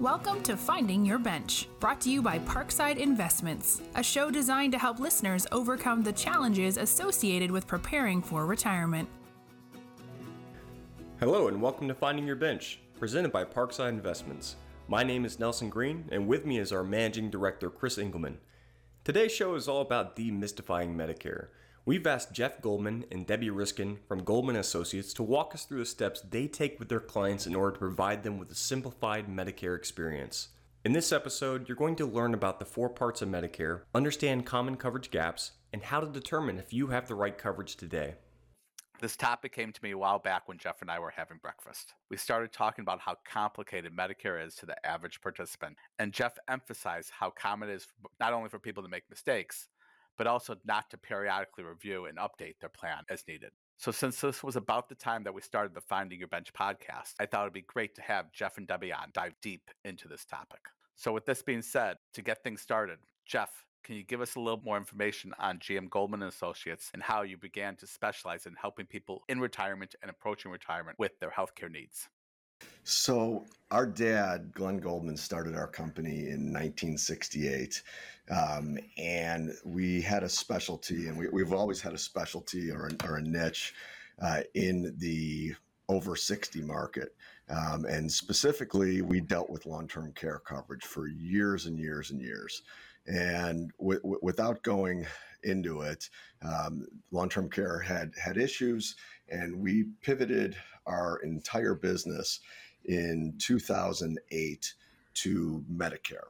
Welcome to Finding Your Bench, brought to you by Parkside Investments, a show designed to help listeners overcome the challenges associated with preparing for retirement. Hello, and welcome to Finding Your Bench, presented by Parkside Investments. My name is Nelson Green, and with me is our managing director, Chris Engelman. Today's show is all about demystifying Medicare. We've asked Jeff Goldman and Debby Riskind from Goldman Associates to walk us through the steps they take with their clients in order to provide them with a simplified Medicare experience. In this episode, you're going to learn about the four parts of Medicare, understand common coverage gaps, and how to determine if you have the right coverage today. This topic came to me a while back when Jeff and I were having breakfast. We started talking about how complicated Medicare is to the average participant, and Jeff emphasized how common it is not only for people to make mistakes, but also not to periodically review and update their plan as needed. So, since this was about the time that we started the Finding Your Bench podcast, I thought it'd be great to have Jeff and Debby on dive deep into this topic. So, with this being said, to get things started, Jeff, can you give us a little more information on GM Goldman Associates and how you began to specialize in helping people in retirement and approaching retirement with their healthcare needs? So, our dad, Glenn Goldman, started our company in 1968. Um, and we had a specialty, and we, have always had a specialty or, or a niche uh, in the over 60 market. Um, and specifically, we dealt with long term care coverage for years and years and years. And w- w- without going into it, um, long term care had, had issues, and we pivoted our entire business in 2008 to Medicare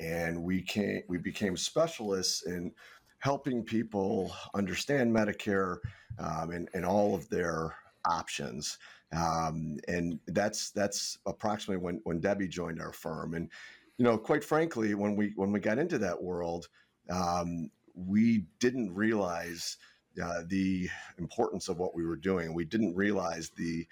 and we came we became specialists in helping people understand Medicare um, and, and all of their options. Um, and that's that's approximately when when Debby joined our firm. And you know, quite frankly, when we when we got into that world, um, we didn't realize uh, the importance of what we were doing. We didn't realize the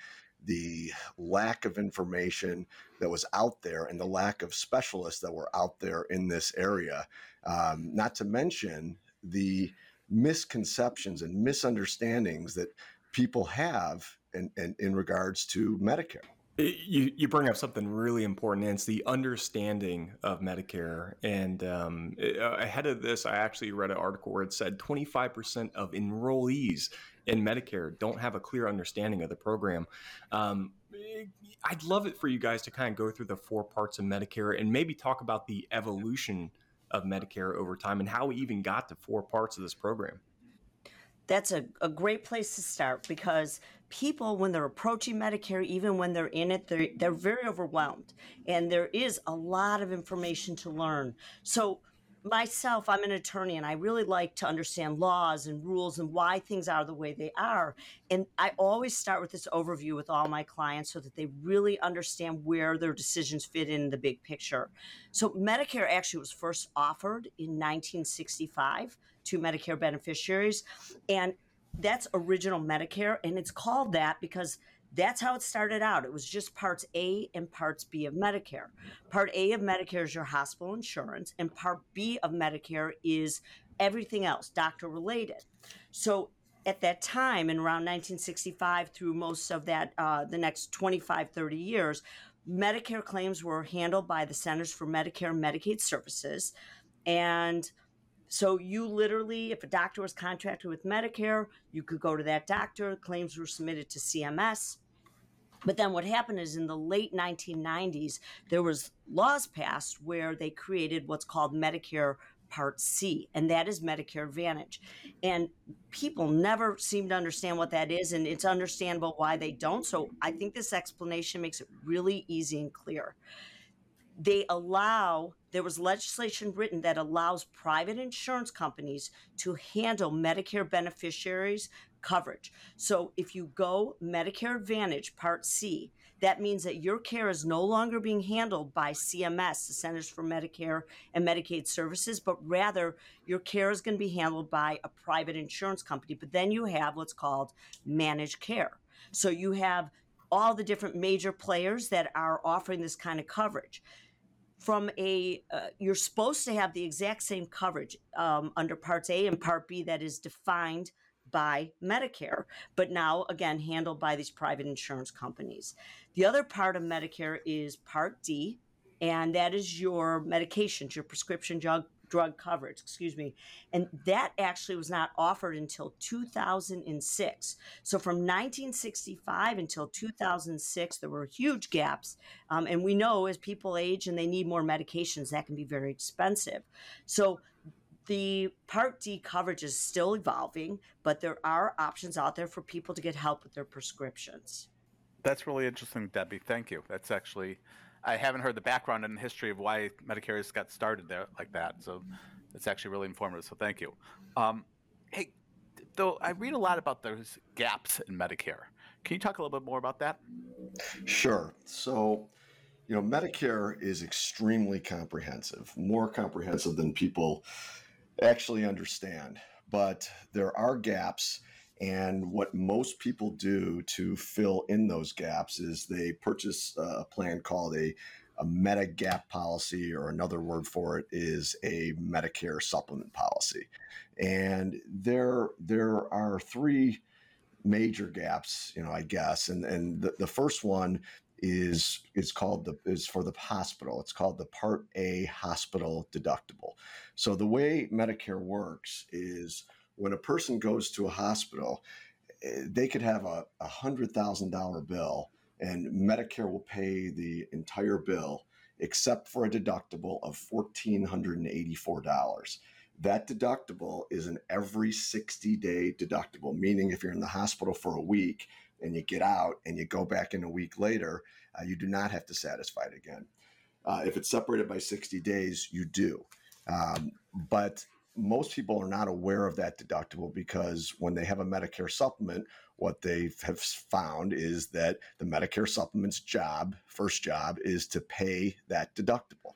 the lack of information that was out there and the lack of specialists that were out there in this area. Um, not to mention the misconceptions and misunderstandings that people have in, in, in regards to Medicare. You, you bring up something really important, and it's the understanding of Medicare. And um, ahead of this, I actually read an article where it said 25% of enrollees in Medicare don't have a clear understanding of the program. Um, I'd love it for you guys to kind of go through the four parts of Medicare and maybe talk about the evolution of Medicare over time and how we even got to four parts of this program. That's a, a great place to start because people, when they're approaching Medicare, even when they're in it, they're, they're very overwhelmed. And there is a lot of information to learn. So, myself, I'm an attorney and I really like to understand laws and rules and why things are the way they are. And I always start with this overview with all my clients so that they really understand where their decisions fit in the big picture. So, Medicare actually was first offered in 1965 to Medicare beneficiaries. And that's original Medicare. And it's called that because that's how it started out. It was just parts A and parts B of Medicare. Part A of Medicare is your hospital insurance, and part B of Medicare is everything else, doctor related. So at that time, in around 1965 through most of that, uh, the next 25, 30 years, Medicare claims were handled by the Centers for Medicare and Medicaid Services. And so you literally, if a doctor was contracted with Medicare, you could go to that doctor. Claims were submitted to CMS. But then what happened is in the late 1990s, there was laws passed where they created what's called Medicare Part C, and that is Medicare Advantage. And people never seem to understand what that is, and it's understandable why they don't. So I think this explanation makes it really easy and clear they allow there was legislation written that allows private insurance companies to handle Medicare beneficiaries coverage. So if you go Medicare Advantage Part C, that means that your care is no longer being handled by CMS, the Centers for Medicare and Medicaid Services, but rather your care is going to be handled by a private insurance company. But then you have what's called managed care. So you have all the different major players that are offering this kind of coverage from a uh, you're supposed to have the exact same coverage um, under parts a and part b that is defined by medicare but now again handled by these private insurance companies. The other part of medicare is part d and that is your medications, your prescription drug drug coverage, excuse me. And that actually was not offered until 2006. So from 1965 until 2006, there were huge gaps. Um, and we know as people age and they need more medications, that can be very expensive. So the Part D coverage is still evolving, but there are options out there for people to get help with their prescriptions. That's really interesting, Debby. Thank you. That's actually I haven't heard the background and history of why Medicare has got started there like that. So it's actually really informative. So thank you. Um, hey, though I read a lot about those gaps in Medicare. Can you talk a little bit more about that? Sure. So, you know, Medicare is extremely comprehensive, more comprehensive than people actually understand. But there are gaps and what most people do to fill in those gaps is they purchase a plan called a, a Medigap policy, or another word for it is a Medicare supplement policy. And there, there are three major gaps, you know, I guess. And, and the, the first one is is called the is for the hospital. It's called the Part A hospital deductible. So the way Medicare works is when a person goes to a hospital, eh, they could have a, a hundred thousand dollar bill and Medicare will pay the entire bill except for a deductible of $1,484. That deductible is an every 60 day deductible, meaning if you're in the hospital for a week and you get out and you go back in a week later, uh, you do not have to satisfy it again. Uh, if it's separated by 60 days, you do. Um, but most people are not aware of that deductible because when they have a Medicare supplement, what they have found is that the Medicare supplement's job, first job, is to pay that deductible.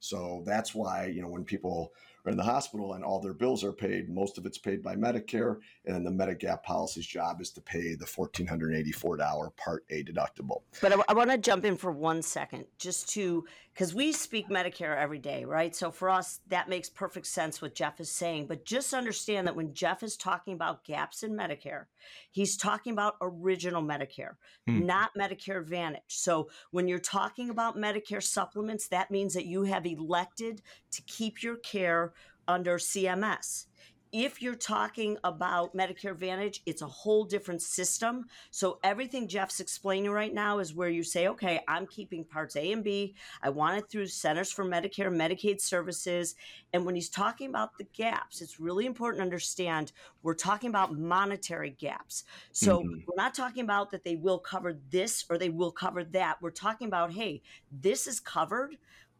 So that's why, you know, when people are in the hospital and all their bills are paid. Most of it's paid by Medicare, and then the Medigap policy's job is to pay the $1,484 Part A deductible. But I, I want to jump in for one second, just to because we speak Medicare every day, right? So for us, that makes perfect sense what Jeff is saying. But just understand that when Jeff is talking about gaps in Medicare, he's talking about original Medicare, hmm. not Medicare Advantage. So when you're talking about Medicare supplements, that means that you have elected to keep your care under CMS if you're talking about Medicare Advantage, it's a whole different system. So everything Jeff's explaining right now is where you say, okay, I'm keeping parts A and B. I want it through Centers for Medicare and Medicaid Services. And when he's talking about the gaps, it's really important to understand we're talking about monetary gaps. So mm-hmm. we're not talking about that they will cover this or they will cover that. We're talking about, hey, this is covered,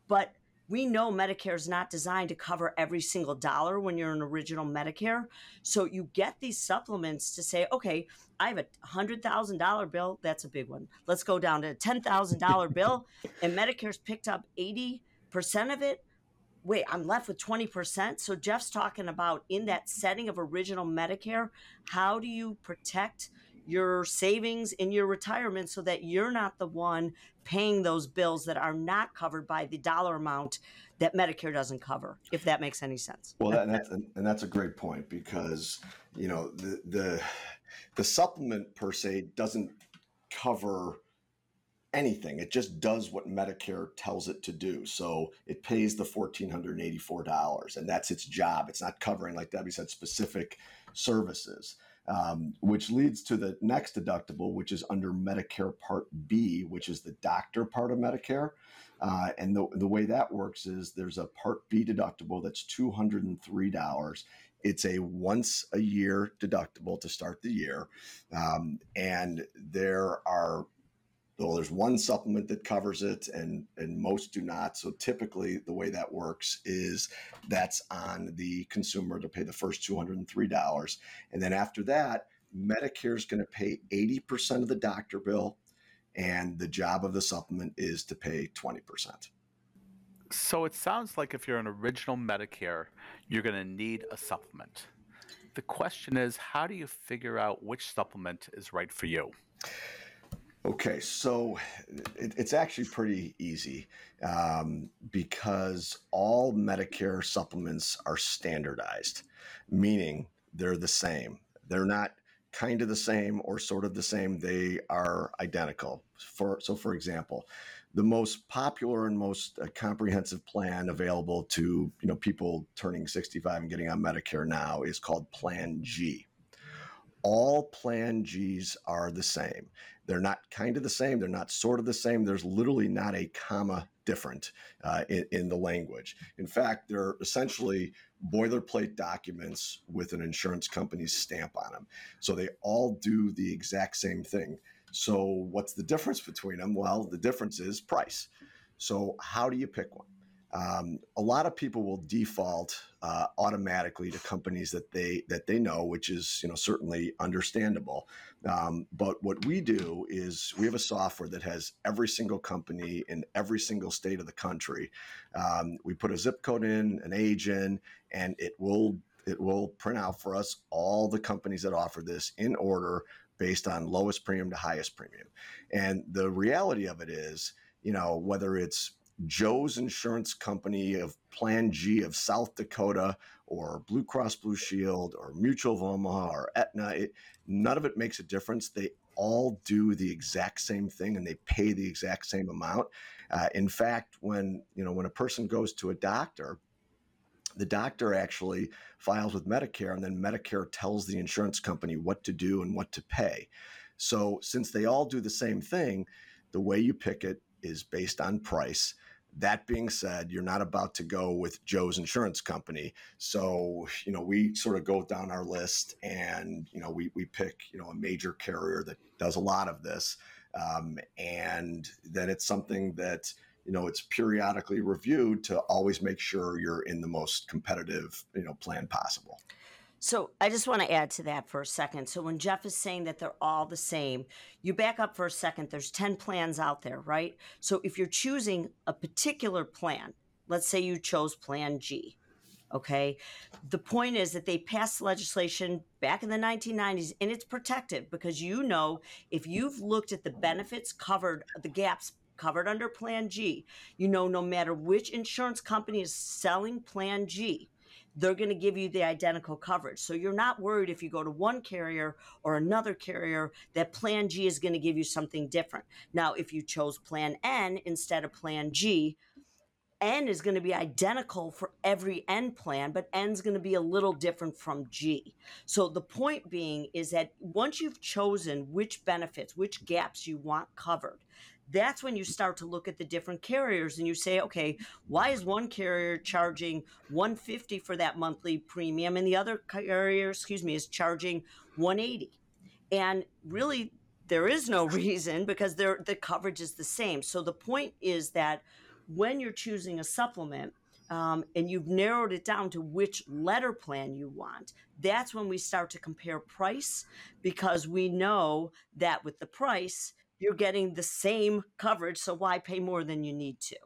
but we know Medicare is not designed to cover every single dollar when you're an original Medicare. So you get these supplements to say, okay, I have a hundred thousand dollar bill. That's a big one. Let's go down to a ten thousand dollar bill, and Medicare's picked up eighty percent of it. Wait, I'm left with twenty percent. So Jeff's talking about in that setting of original Medicare, how do you protect your savings in your retirement so that you're not the one paying those bills that are not covered by the dollar amount that Medicare doesn't cover, if that makes any sense. Well, and, that's, and that's a great point because, you know, the, the, the supplement per se doesn't cover anything. It just does what Medicare tells it to do. So it pays the $1,484 and that's its job. It's not covering, like Debby said, specific services um, which leads to the next deductible, which is under Medicare Part B, which is the doctor part of Medicare. Uh, and the, the way that works is there's a Part B deductible that's $203. It's a once a year deductible to start the year. Um, and there are well, there's one supplement that covers it, and and most do not. So typically, the way that works is that's on the consumer to pay the first two hundred and three dollars, and then after that, Medicare is going to pay eighty percent of the doctor bill, and the job of the supplement is to pay twenty percent. So it sounds like if you're an original Medicare, you're going to need a supplement. The question is, how do you figure out which supplement is right for you? Okay, so it, it's actually pretty easy um, because all Medicare supplements are standardized, meaning they're the same. They're not kind of the same or sort of the same, they are identical. For so, for example, the most popular and most uh, comprehensive plan available to you know people turning 65 and getting on Medicare now is called Plan G. All Plan Gs are the same. They're not kind of the same. They're not sort of the same. There's literally not a comma different uh, in, in the language. In fact, they're essentially boilerplate documents with an insurance company's stamp on them. So they all do the exact same thing. So what's the difference between them? Well, the difference is price. So how do you pick one? Um, a lot of people will default uh, automatically to companies that they that they know, which is you know certainly understandable. Um, but what we do is we have a software that has every single company in every single state of the country. Um, we put a zip code in, an age in, and it will it will print out for us all the companies that offer this in order based on lowest premium to highest premium. And the reality of it is, you know, whether it's Joe's Insurance Company of Plan G of South Dakota or Blue Cross Blue Shield or Mutual of Omaha or Aetna, it, none of it makes a difference. They all do the exact same thing and they pay the exact same amount. Uh, in fact, when you know when a person goes to a doctor, the doctor actually files with Medicare, and then Medicare tells the insurance company what to do and what to pay. So, since they all do the same thing, the way you pick it is based on price. That being said, you're not about to go with Joe's insurance company. So, you know, we sort of go down our list and, you know, we, we pick, you know, a major carrier that does a lot of this. Um, and then it's something that, you know, it's periodically reviewed to always make sure you're in the most competitive, you know, plan possible. So I just want to add to that for a second. So when Jeff is saying that they're all the same, you back up for a second. There's 10 plans out there, right? So if you're choosing a particular plan, let's say you chose Plan G, okay? The point is that they passed legislation back in the 1990s and it's protective because you know if you've looked at the benefits covered, the gaps covered under Plan G, you know no matter which insurance company is selling Plan G, they're going to give you the identical coverage. So you're not worried if you go to one carrier or another carrier that Plan G is going to give you something different. Now, if you chose Plan N instead of Plan G, N is going to be identical for every N plan, but N is going to be a little different from G. So the point being is that once you've chosen which benefits, which gaps you want covered, that's when you start to look at the different carriers and you say okay why is one carrier charging 150 for that monthly premium and the other carrier excuse me is charging 180 and really there is no reason because the coverage is the same. So the point is that when you're choosing a supplement um, and you've narrowed it down to which letter plan you want, that's when we start to compare price because we know that with the price, you're getting the same coverage, so why pay more than you need to?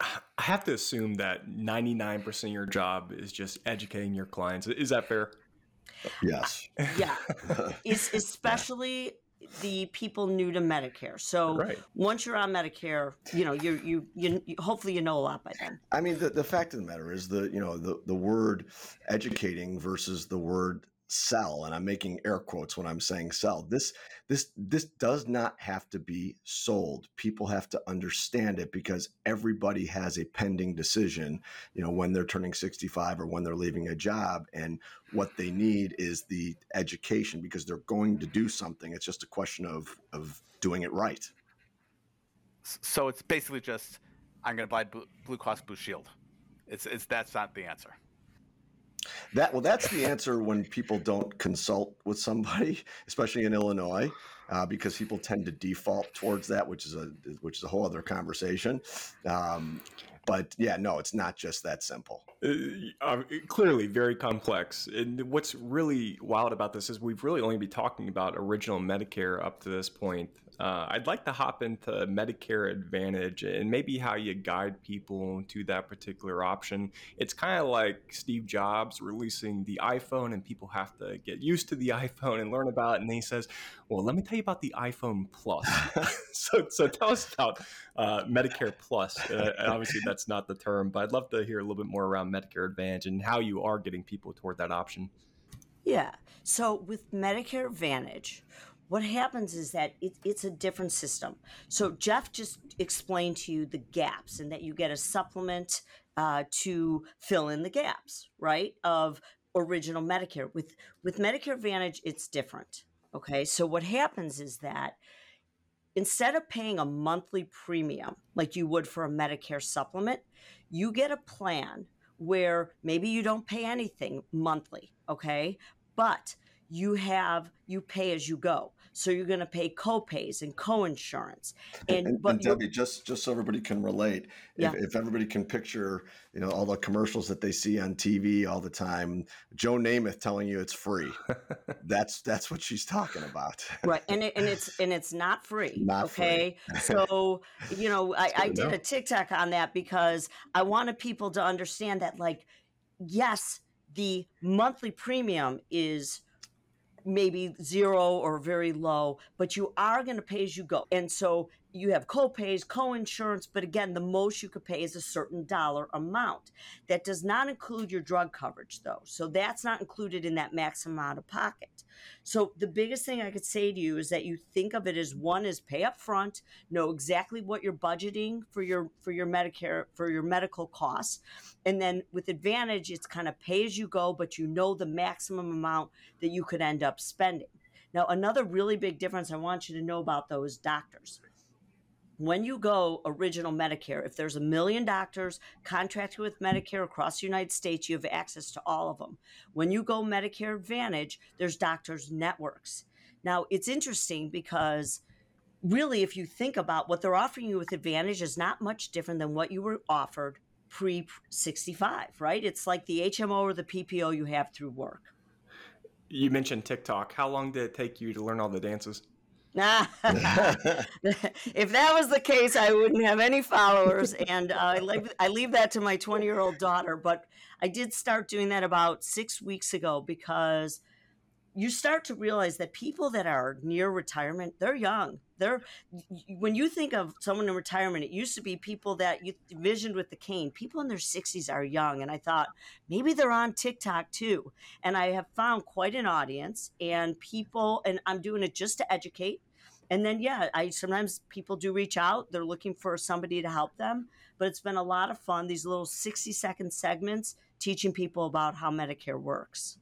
I have to assume that 99% of your job is just educating your clients. Is that fair? Yes. Yeah. it's especially the people new to Medicare. So right. once you're on Medicare, you know, you you you hopefully you know a lot by then. I mean, the, the fact of the matter is the you know the the word educating versus the word sell and i'm making air quotes when i'm saying sell this this this does not have to be sold. People have to understand it because everybody has a pending decision you know when they're turning 65 or when they're leaving a job and what they need is the education because they're going to do something. It's just a question of of doing it right. So it's basically just i'm going to buy blue cross blue shield. It's, it's that's not the answer that well, that's the answer when people don't consult with somebody, especially in Illinois, uh, because people tend to default towards that, which is a which is a whole other conversation. Um, but yeah, no, it's not just that simple. Uh, uh, clearly, very complex. And what's really wild about this is we've really only been talking about original Medicare up to this point. Uh, I'd like to hop into Medicare Advantage and maybe how you guide people to that particular option. It's kind of like Steve Jobs releasing the iPhone, and people have to get used to the iPhone and learn about it. And then he says, "Well, let me tell you about the iPhone Plus." so, so tell us about uh, Medicare Plus. Uh, obviously, that's not the term, but I'd love to hear a little bit more around Medicare Advantage and how you are getting people toward that option. Yeah. So with Medicare Advantage, what happens is that it, it's a different system. So Jeff just explained to you the gaps and that you get a supplement uh, to fill in the gaps, right? Of original Medicare. With with Medicare Advantage, it's different. Okay. So what happens is that instead of paying a monthly premium like you would for a Medicare supplement, you get a plan where maybe you don't pay anything monthly, okay? But you have you pay as you go. So you're going to pay co-pays and co-insurance. And, and, and Debby, just just so everybody can relate, yeah. if, if everybody can picture, you know, all the commercials that they see on TV all the time, Joe Namath telling you it's free. that's that's what she's talking about. right, and it, and it's and it's not free. Not okay, free. so you know, I, I did know. a TikTok on that because I wanted people to understand that, like, yes, the monthly premium is maybe zero or very low, but you are going to pay as you go. And so you have co-pays, co-insurance, but again, the most you could pay is a certain dollar amount. That does not include your drug coverage though. So that's not included in that maximum out of pocket. So the biggest thing I could say to you is that you think of it as one is pay up front, know exactly what you're budgeting for your for your Medicare for your medical costs. And then with advantage, it's kind of pay as you go, but you know the maximum amount that you could end up spending. Now, another really big difference I want you to know about those doctors when you go original Medicare, if there's a million doctors contracted with Medicare across the United States, you have access to all of them. When you go Medicare Advantage, there's doctors' networks. Now, it's interesting because really, if you think about what they're offering you with Advantage, is not much different than what you were offered pre 65, right? It's like the HMO or the PPO you have through work. You mentioned TikTok. How long did it take you to learn all the dances? if that was the case, I wouldn't have any followers, and uh, I leave I leave that to my twenty year old daughter. But I did start doing that about six weeks ago because you start to realize that people that are near retirement, they're young. They're when you think of someone in retirement, it used to be people that you envisioned with the cane. People in their 60s are young, and I thought maybe they're on TikTok too. And I have found quite an audience and people, and I'm doing it just to educate. And then yeah, I sometimes people do reach out. They're looking for somebody to help them, but it's been a lot of fun. These little 60 second segments teaching people about how Medicare works.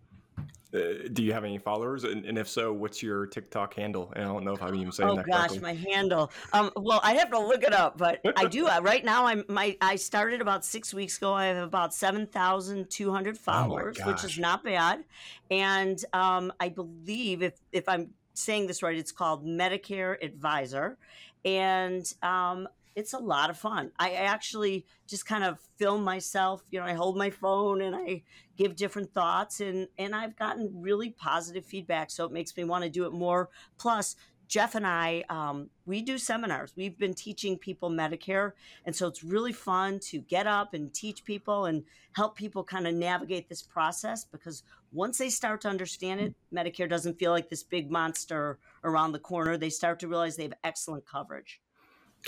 Uh, do you have any followers? And, and, if so, what's your TikTok handle? And I don't know if I'm even saying oh, that. Oh gosh, correctly. my handle. Um, well, I have to look it up, but I do. Uh, right now, I'm my. I started about six weeks ago. I have about seven thousand two hundred followers, oh which is not bad. And um, I believe if if I'm saying this right, it's called Medicare Advisor, and um, it's a lot of fun. I actually just kind of film myself. You know, I hold my phone and I give different thoughts, and and I've gotten really positive feedback. So it makes me want to do it more. Plus, Jeff and I, um, we do seminars. We've been teaching people Medicare. And so it's really fun to get up and teach people and help people kind of navigate this process because once they start to understand it, Medicare doesn't feel like this big monster around the corner. They start to realize they have excellent coverage.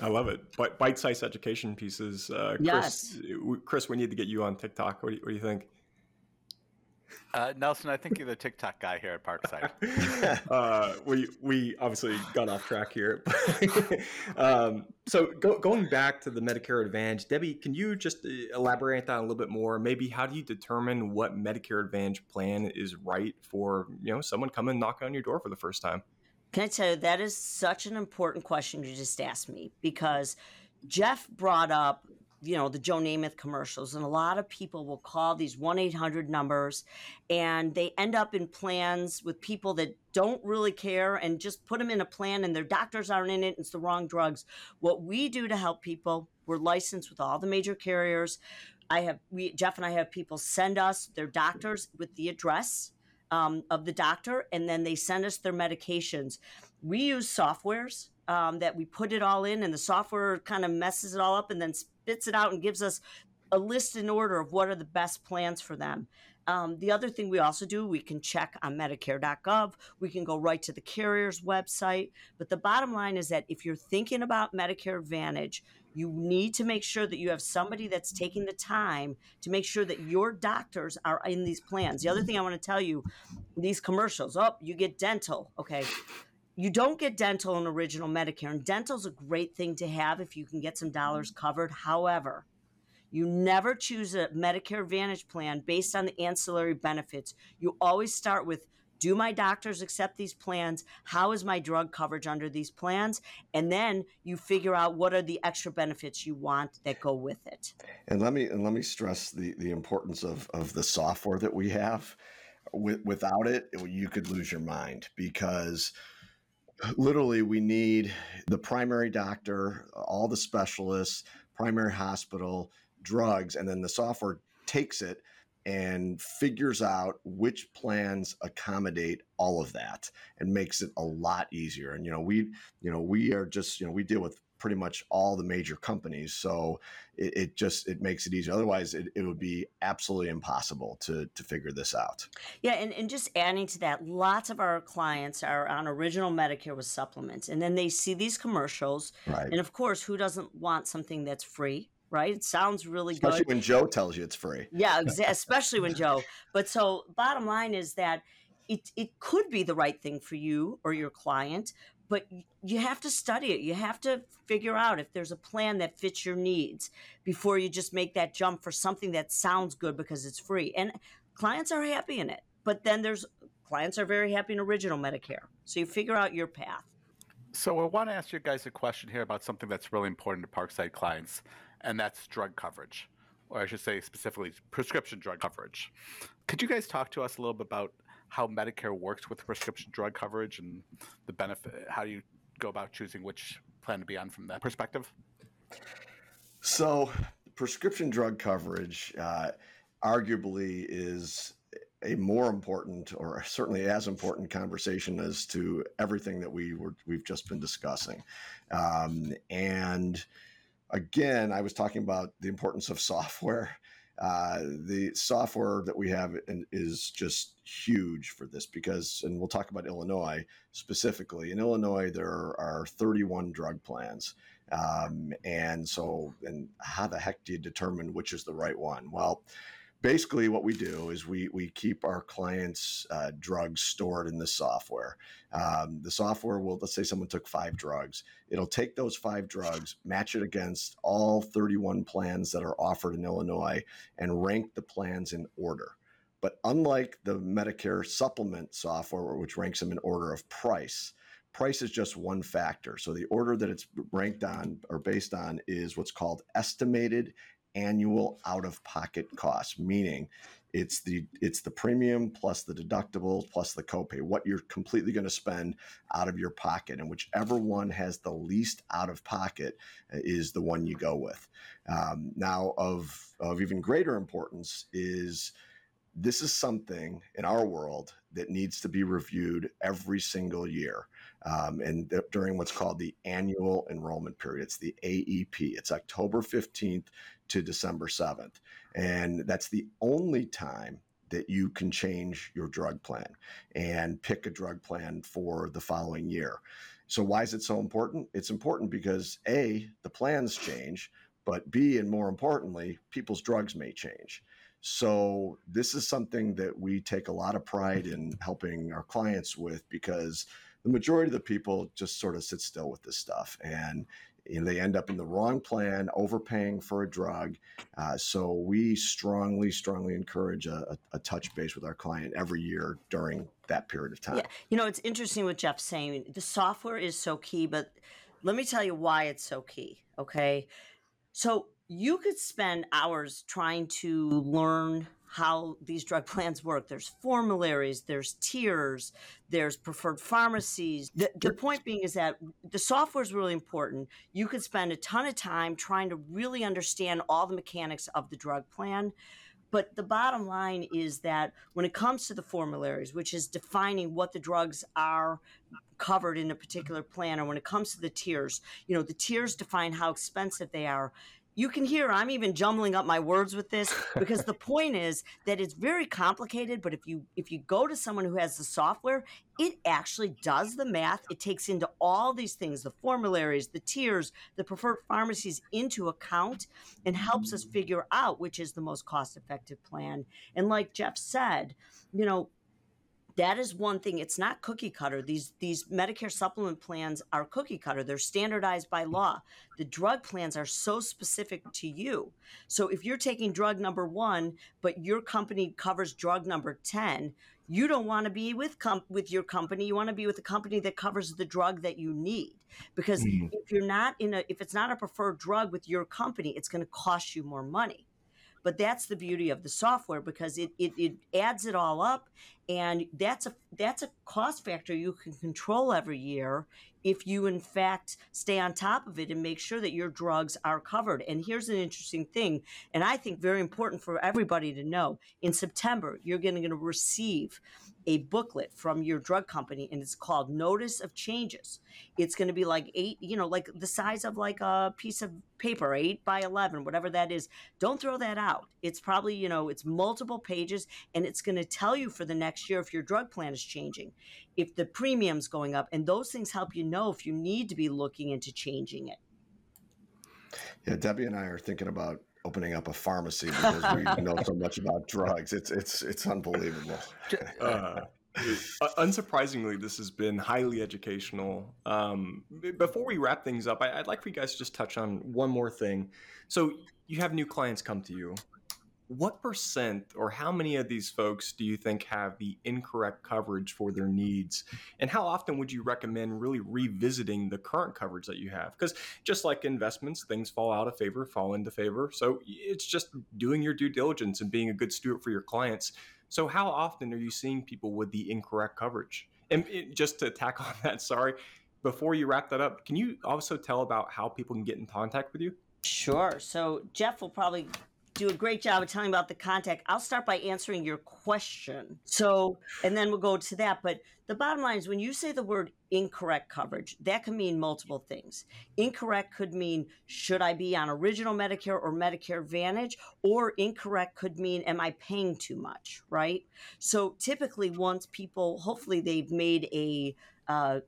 I love it. But bite-sized education pieces. Uh, Chris, yes. Chris, we need to get you on TikTok. What do you, what do you think? Uh, Nelson, I think you're the TikTok guy here at Parkside. uh, we we obviously got off track here. um, so go, going back to the Medicare Advantage, Debby, can you just uh, elaborate on that a little bit more? Maybe how do you determine what Medicare Advantage plan is right for you know someone coming knocking on your door for the first time? Can I tell you, that is such an important question you just asked me because Jeff brought up, you know, the Joe Namath commercials, and a lot of people will call these 1 800 numbers and they end up in plans with people that don't really care and just put them in a plan and their doctors aren't in it it's the wrong drugs. What we do to help people, we're licensed with all the major carriers. I have, we, Jeff and I have people send us their doctors with the address um, of the doctor, and then they send us their medications. We use softwares um, that we put it all in, and the software kind of messes it all up and then spits it out and gives us a list in order of what are the best plans for them. um, the other thing we also do, we can check on Medicare.gov. We can go right to the carrier's website. But the bottom line is that if you're thinking about Medicare Advantage, you need to make sure that you have somebody that's taking the time to make sure that your doctors are in these plans. The other thing I want to tell you these commercials, oh, you get dental. Okay. You don't get dental in original Medicare, and dental's a great thing to have if you can get some dollars covered. However, you never choose a Medicare Advantage plan based on the ancillary benefits. You always start with do my doctors accept these plans? How is my drug coverage under these plans? And then you figure out what are the extra benefits you want that go with it. And let me and let me stress the the importance of of the software that we have. With, without it, you could lose your mind because literally we need the primary doctor, all the specialists, primary hospital, drugs, and then the software takes it and figures out which plans accommodate all of that and makes it a lot easier. And you know, we you know we are just you know we deal with pretty much all the major companies so it, it, just it makes it easy otherwise it, it would be absolutely impossible to to figure this out yeah and, and just adding to that lots of our clients are on original medicare with supplements and then they see these commercials right. and of course who doesn't want something that's free right? It sounds really especially good. Especially when Joe tells you it's free. Yeah, especially when Joe. But so, bottom line is that it it could be the right thing for you or your client, but you have to study it. You have to figure out if there's a plan that fits your needs before you just make that jump for something that sounds good because it's free. And clients are happy in it. But then there's clients are very happy in original Medicare. So you figure out your path. So I want to ask you guys a question here about something that's really important to Parkside clients and that's drug coverage, or I should say specifically prescription drug coverage. Could you guys talk to us a little bit about how Medicare works with prescription drug coverage and the benefit? How do you go about choosing which plan to be on from that perspective? So, prescription drug coverage uh, arguably is a more important or certainly as important conversation as to everything that we were we've just been discussing um, and again, I was talking about the importance of software. Uh, the software that we have is just huge for this because, and we'll talk about Illinois specifically. In Illinois, there are 31 drug plans. Um, and so, and how the heck do you determine which is the right one? Well, basically what we do is we we keep our clients uh, drugs stored in the software. Um, the software will let's say someone took five drugs it'll take those five drugs match it against all 31 plans that are offered in illinois and rank the plans in order. But unlike the medicare supplement software which ranks them in order of price price is just one factor. So the order that it's ranked on or based on is what's called estimated annual out of pocket cost, meaning it's the it's the premium plus the deductibles plus the copay what you're completely going to spend out of your pocket and whichever one has the least out of pocket uh, is the one you go with um, now of of even greater importance is this is something in our world that needs to be reviewed every single year um, and th- during what's called the annual enrollment period. It's the AEP. It's October 15th to December 7th. And that's the only time that you can change your drug plan and pick a drug plan for the following year. So, why is it so important? It's important because A, the plans change, but B, and more importantly, people's drugs may change. So, this is something that we take a lot of pride in helping our clients with because the majority of the people just sort of sit still with this stuff and know, they end up in the wrong plan, overpaying for a drug. Uh, so we strongly, strongly encourage a, a, a, touch base with our client every year during that period of time. Yeah, you know, it's interesting what Jeff's saying. The software is so key, but let me tell you why it's so key. Okay, so you could spend hours trying to learn how these drug plans work. There's formularies, there's tiers, there's preferred pharmacies. The, the point being is that the software is really important. You could spend a ton of time trying to really understand all the mechanics of the drug plan. But the bottom line is that when it comes to the formularies, which is defining what the drugs are covered in a particular plan, or when it comes to the tiers, you know, the tiers define how expensive they are you can hear I'm even jumbling up my words with this because the point is that it's very complicated. But if you if you go to someone who has the software, it actually does the math. It takes into all these things, the formularies, the tiers, the preferred pharmacies into account and helps us figure out which is the most cost effective plan. And like Jeff said, you know, that is one thing it's not cookie cutter these these medicare supplement plans are cookie cutter they're standardized by law the drug plans are so specific to you. So if you're taking drug number 1 but your company covers drug number 10 you don't want to be with com- with your company you want to be with a company that covers the drug that you need. Because mm-hmm. if you're not in a if it's not a preferred drug with your company it's going to cost you more money but that's the beauty of the software because it, it, it adds it all up and that's a that's a cost factor you can control every year if you in fact stay on top of it and make sure that your drugs are covered. And here's an interesting thing and i think very important for everybody to know. In september you're going to receive a booklet from your drug company and it's called notice of changes. It's going to be like eight you know like the size of like a piece of paper eight by 11 whatever that is. Don't throw that out. It's probably you know it's multiple pages and it's going to tell you for the next year if your drug plan is changing if the premium's going up and those things help you know if you need to be looking into changing it. Yeah debbie and i are thinking about opening up a pharmacy because we know so much about drugs. It's it's it's unbelievable. Uh, unsurprisingly, this has been highly educational. Um, before we wrap things up, I, would like for you guys to just touch on one more thing. So you have new clients come to you what percent or how many of these folks do you think have the incorrect coverage for their needs? And how often would you recommend really revisiting the current coverage that you have? Because just like investments things fall out of favor fall into favor. So it's just doing your due diligence and being a good steward for your clients. So how often are you seeing people with the incorrect coverage? And it, just to tack on that sorry before you wrap that up can you also tell about how people can get in contact with you? Sure. So Jeff will probably do a great job of telling about the contact. I'll start by answering your question. So, and then we'll go to that. But the bottom line is when you say the word incorrect coverage, that can mean multiple things. Incorrect could mean should I be on original Medicare or Medicare Advantage? Or incorrect could mean am I paying too much, right? So typically, once people, hopefully, they've made a uh,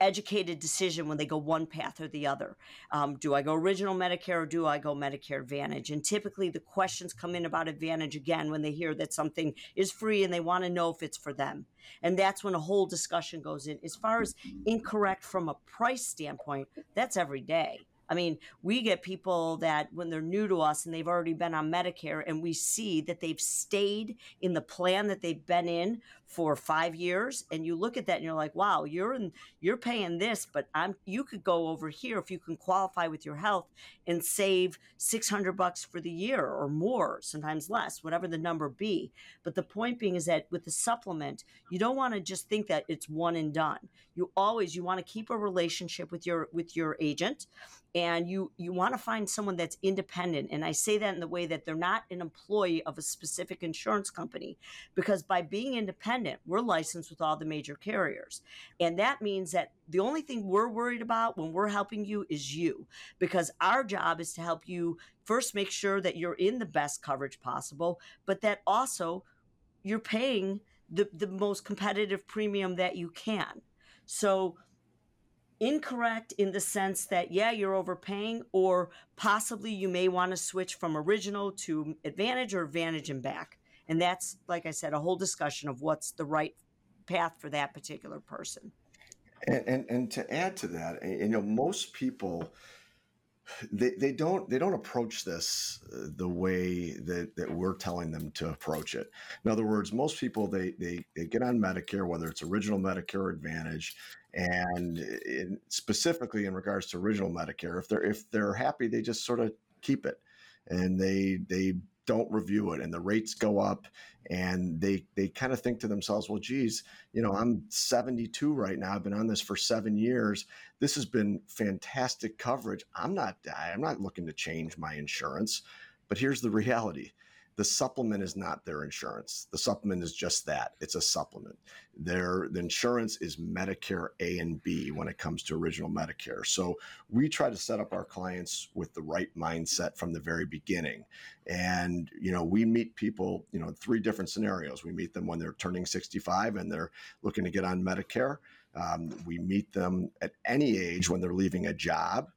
educated decision when they go one path or the other. Um, do I go original Medicare or do I go Medicare Advantage? And typically the questions come in about Advantage again when they hear that something is free and they want to know if it's for them. And that's when a whole discussion goes in. As far as incorrect from a price standpoint, that's every day. I mean, we get people that when they're new to us and they've already been on Medicare, and we see that they've stayed in the plan that they've been in for five years, and you look at that and you're like, wow, you're in, you're paying this, but I'm you could go over here if you can qualify with your health and save six hundred bucks for the year or more, sometimes less, whatever the number be. But the point being is that with the supplement, you don't want to just think that it's one and done. You always you want to keep a relationship with your with your agent and you you want to find someone that's independent and i say that in the way that they're not an employee of a specific insurance company because by being independent we're licensed with all the major carriers and that means that the only thing we're worried about when we're helping you is you because our job is to help you first make sure that you're in the best coverage possible but that also you're paying the, the most competitive premium that you can. So incorrect in the sense that yeah you're overpaying or possibly you may want to switch from original to advantage or advantage and back and that's like i said a whole discussion of what's the right path for that particular person and and, and to add to that you know most people they, they don't they don't approach this uh, the way that, that we're telling them to approach it. In other words, most people they they, they get on Medicare, whether it's original Medicare Advantage, and uh, in, specifically in regards to original Medicare, if they're if they're happy, they just sort of keep it, and they they don't review it and the rates go up and they they kind of think to themselves well geez you know i'm 72 right now i've been on this for seven years this has been fantastic coverage i'm not i'm not looking to change my insurance but here's the reality the supplement is not their insurance. The supplement is just that. It's a supplement. Their the insurance is Medicare A and B when it comes to original Medicare. So we try to set up our clients with the right mindset from the very beginning. And you know, we meet people, you know, in three different scenarios. We meet them when they're turning 65 and they're looking to get on Medicare. Um, we meet them at any age when they're leaving a job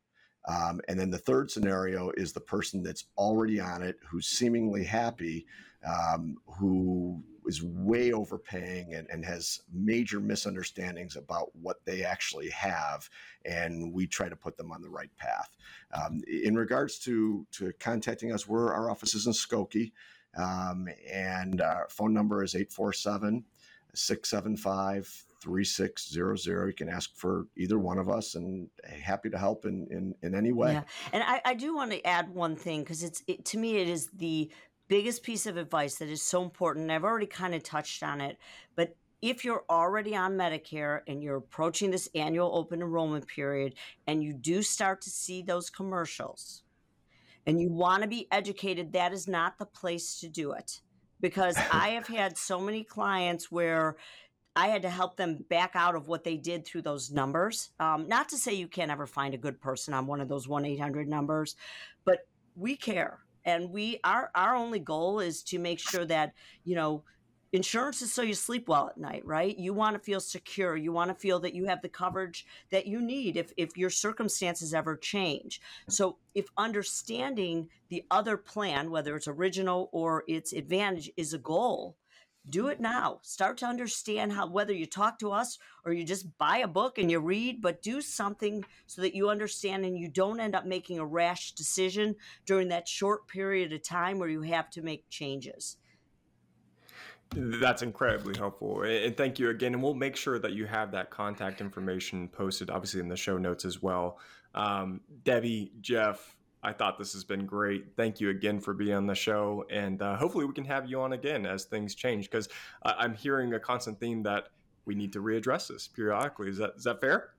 um, and then the third scenario is the person that's already on it, who's seemingly happy, um, who is way overpaying and, and, has major misunderstandings about what they actually have. And we try to put them on the right path. Um, in regards to, to contacting us, we're, our office is in Skokie. Um, and our phone number is 847 675 3600. You can ask for either one of us and eh, happy to help in, in, in any way. Yeah. And I, I do want to add one thing because it's it, to me, it is the biggest piece of advice that is so important. I've already kind of touched on it, but if you're already on Medicare and you're approaching this annual open enrollment period and you do start to see those commercials and you want to be educated, that is not the place to do it. Because I have had so many clients where I had to help them back out of what they did through those numbers. Um, not to say you can't ever find a good person on one of those 1 800 numbers, but we care. And we our our only goal is to make sure that, you know, insurance is so you sleep well at night, right? You want to feel secure. You want to feel that you have the coverage that you need if, if your circumstances ever change. So, if understanding the other plan, whether it's original or its advantage, is a goal, do it now. Start to understand how, whether you talk to us or you just buy a book and you read, but do something so that you understand and you don't end up making a rash decision during that short period of time where you have to make changes. That's incredibly helpful. And thank you again. And we'll make sure that you have that contact information posted, obviously, in the show notes as well. Um, Debby, Jeff, I thought this has been great. Thank you again for being on the show, and uh, hopefully we can have you on again as things change. Because I'm hearing a constant theme that we need to readdress this periodically. Is that is that fair?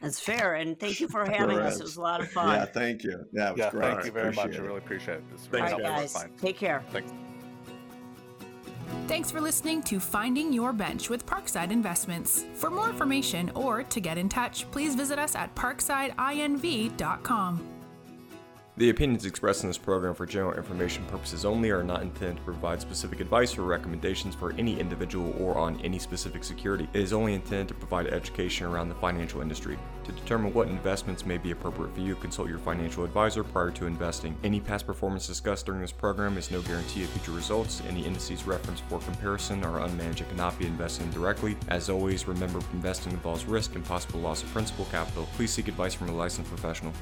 That's fair, and thank you for having us. It was a lot of fun. Yeah, thank you. Yeah, it was yeah, great. Thank you very appreciate much. It. I really appreciate it. This Thanks, guys. Take care. Thanks. Thanks for listening to Finding Your Bench with Parkside Investments. For more information or to get in touch, please visit us at parksideinv.com. The opinions expressed in this program for general information purposes only are not intended to provide specific advice or recommendations for any individual or on any specific security. It is only intended to provide education around the financial industry. To determine what investments may be appropriate for you, consult your financial advisor prior to investing. Any past performance discussed during this program is no guarantee of future results. Any indices referenced for comparison are unmanaged and cannot be invested in directly. As always, remember investing involves risk and possible loss of principal capital. Please seek advice from a licensed professional.